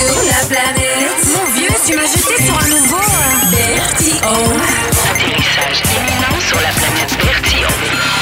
la planète. Mon vieux, tu m'as jeté sur un nouveau. euh, Vertigo. Atterrissage imminent sur la planète Vertigo.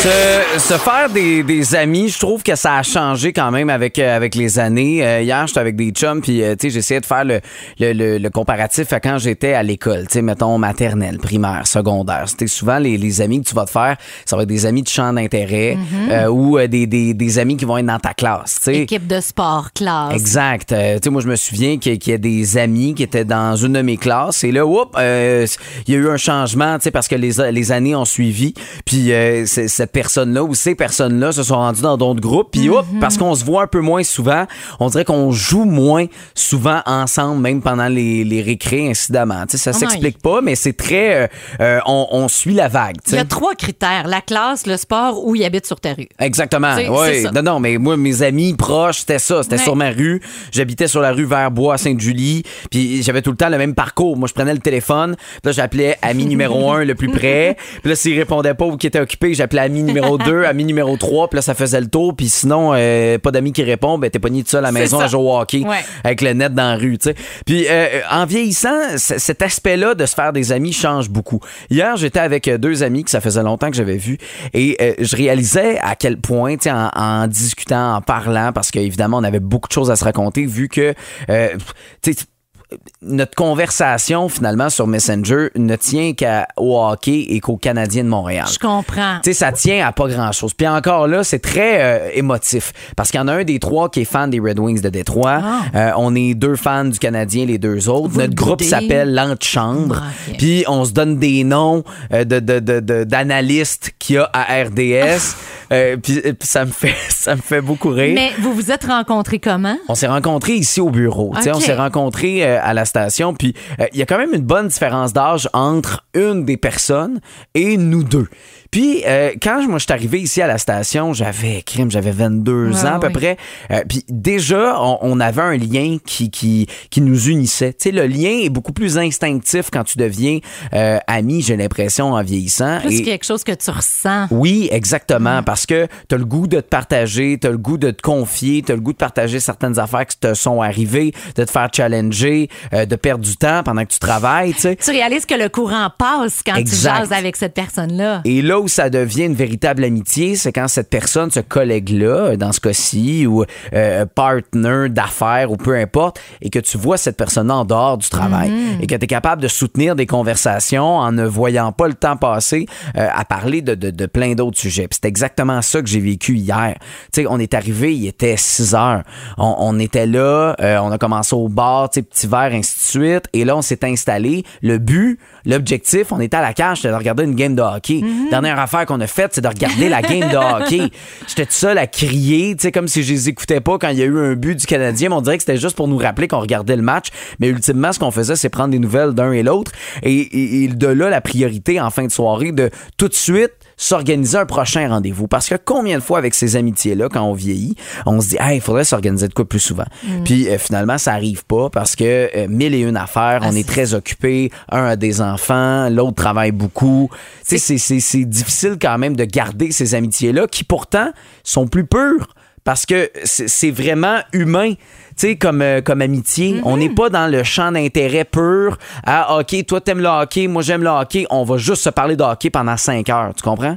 Se, se faire des, des amis, je trouve que ça a changé quand même avec, euh, avec les années. Euh, hier, j'étais avec des chums, puis euh, tu sais, j'essayais de faire le, le, le, le comparatif à quand j'étais à l'école, tu sais, mettons maternelle, primaire, secondaire. C'était souvent les, les amis que tu vas te faire, ça va être des amis de champ d'intérêt euh, ou euh, des, des, des amis qui vont être dans ta classe, tu sais. Équipe de sport, classe. Exact. Euh, tu sais, moi, je me souviens qu'il y a des amis qui étaient dans une de mes classes et là, oups, euh, il y a eu un changement, tu sais, parce que les, les années ont suivi. Puis euh, c'est- cette personne-là ou ces personnes-là se sont rendues dans d'autres groupes. Puis, oups, parce qu'on se voit un peu moins souvent, on dirait qu'on joue moins souvent ensemble, même pendant les, les récrés, incidemment. Ça non, s'explique pas, mais c'est très... euh, euh, on, on suit la vague, Il y a trois critères la classe, le sport ou il habite sur ta rue. Exactement. Oui. Non, non, mais moi, mes amis proches, c'était ça. C'était Ouais. sur ma rue. J'habitais sur la rue Verbois Sainte-Julie. Puis j'avais tout le temps le même parcours. Moi, je prenais le téléphone. Puis là, j'appelais ami numéro 1 le plus près. Puis là, s'il répondait pas ou qu'il était occupé, j'appelais ami numéro 2, ami numéro 3. Puis là, ça faisait le tour. Puis sinon, euh, pas d'amis qui répond, ben t'es pogné tout seul à la maison ça. à jouer au hockey Ouais. avec le net dans la rue, tu sais. Puis euh, en vieillissant, cet aspect-là de se faire des amis change beaucoup. Hier, j'étais avec euh, deux amis que ça faisait longtemps que j'avais vus et euh, je réalisais à quel point, tu sais, en, en discutant, en parlant, parce qu'évidemment, on avait beaucoup de choses à se raconter vu que, euh, tu sais, notre conversation finalement sur Messenger ne tient qu'au hockey et qu'au Canadien de Montréal. Je comprends. Tu sais, ça tient à pas grand-chose. Puis encore là, c'est très euh, émotif. Parce qu'il y en a un des trois qui est fan des Red Wings de Détroit. Ah. Euh, on est deux fans du Canadien, les deux autres. Vous Notre groupe s'appelle l'Antichambre. Ah, ok. Puis on se donne des noms euh, de, de, de, de- d'analystes qu'il y a à RDS. Euh, puis, puis ça me fait ça me fait beaucoup rire. Mais vous vous êtes rencontrés comment? On s'est rencontrés ici au bureau. On s'est rencontrés euh, à la station. Puis euh, il y a quand même une bonne différence d'âge entre une des personnes et nous deux. Puis euh, quand moi je suis arrivé ici à la station, j'avais crime, j'avais 22 Ouais, ans à peu oui. près. Euh, puis déjà, on, on avait un lien qui, qui, qui nous unissait. Tu sais, le lien est beaucoup plus instinctif quand tu deviens euh, ami, j'ai l'impression, en vieillissant. Plus Et- quelque chose que tu ressens. oui, exactement, parce que tu as le goût de te partager, tu as le goût de te confier, tu as le goût de partager certaines affaires qui te sont arrivées, de te faire challenger, euh, de perdre du temps pendant que tu travailles, tu réalises que le courant passe quand Exact. tu jases avec cette personne-là. Et là où ça devient une véritable amitié, c'est quand cette personne, ce collègue-là, dans ce cas-ci, ou euh, partner d'affaires, ou peu importe, et que tu vois cette personne en dehors du travail, et que tu es capable de soutenir des conversations en ne voyant pas le temps passer euh, à parler de, de- de plein d'autres sujets. C'est exactement ça que j'ai vécu hier. Tu sais, on est arrivé, il était 6 heures. On, on était là, euh, on a commencé au bar, tu sais, petit verre, ainsi de suite, et là, on s'est installé. Le but, l'objectif, on était à la cage, c'était de regarder une game de hockey. Dernière affaire qu'on a faite, c'est de regarder la game de hockey. J'étais tout seul à crier, tu sais, comme si je les écoutais pas quand il y a eu un but du Canadien. Mais on dirait que c'était juste pour nous rappeler qu'on regardait le match. Mais ultimement, ce qu'on faisait, c'est prendre des nouvelles d'un et l'autre. Et, et- et de là, la priorité en fin de soirée, de tout de suite s'organiser un prochain rendez-vous. Parce que combien de fois avec ces amitiés-là, quand on vieillit, on se dit, hey, il faudrait s'organiser de quoi plus souvent? Puis euh, finalement, ça arrive pas parce que euh, mille et une affaires, on est très occupé. Un a des enfants, l'autre travaille beaucoup. Tu sais, c'est- c'est c'est difficile quand même de garder ces amitiés-là qui pourtant sont plus pures parce que c'est vraiment humain. Tu sais, comme, euh, comme amitié, on n'est pas dans le champ d'intérêt pur. Ah, OK, toi, t'aimes le hockey, moi, j'aime le hockey. On va juste se parler de hockey pendant cinq heures. Tu comprends?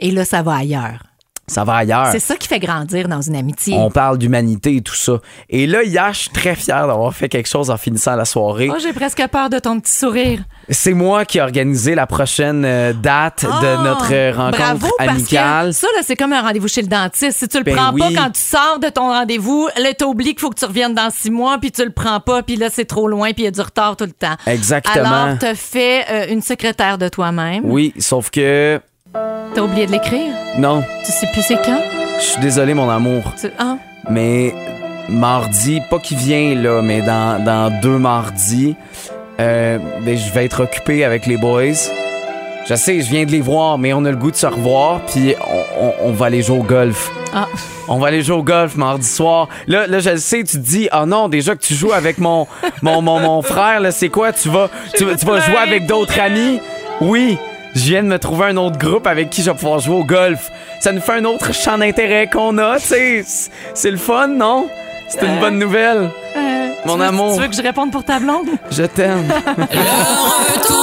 Et là, ça va ailleurs. Ça va ailleurs. C'est ça qui fait grandir dans une amitié. On parle d'humanité et tout ça. Et là, hier, je suis très fier d'avoir fait quelque chose en finissant la soirée. Oh, j'ai presque peur de ton petit sourire. C'est moi qui ai organisé la prochaine euh, date de Ah, notre euh, rencontre Bravo, parce amicale. que ça, là, c'est comme un rendez-vous chez le dentiste. Si tu le Ben prends pas quand tu sors de ton rendez-vous, là, t'oublies qu'il faut que tu reviennes dans six mois, puis tu le prends pas, puis là, c'est trop loin, puis il y a du retard tout le temps. Exactement. Alors, t'as fait euh, une secrétaire de toi-même. Oui, sauf que T'as oublié de l'écrire? non, Tu sais plus c'est quand? je suis désolé mon amour, Tu- Ah. mais mardi, pas qui vient là, mais dans, dans deux mardis, euh, ben, je vais être occupé avec les boys. Je sais, je viens de les voir, mais on a le goût de se revoir, puis on, on- on va aller jouer au golf. Ah. On va aller jouer au golf mardi soir. Là, là je le sais, tu te dis, oh non, déjà que tu joues avec mon, mon, mon, mon frère, là, c'est quoi? Tu vas, tu, tu vas jouer avec d'autres amis? Oui, je viens de me trouver un autre groupe avec qui je vais pouvoir jouer au golf. Ça nous fait un autre champ d'intérêt qu'on a, tu sais. C'est- C'est le fun, non? C'est une bonne nouvelle. Mon tu veux- amour. Tu veux que je réponde pour ta blonde? Je t'aime. Le retour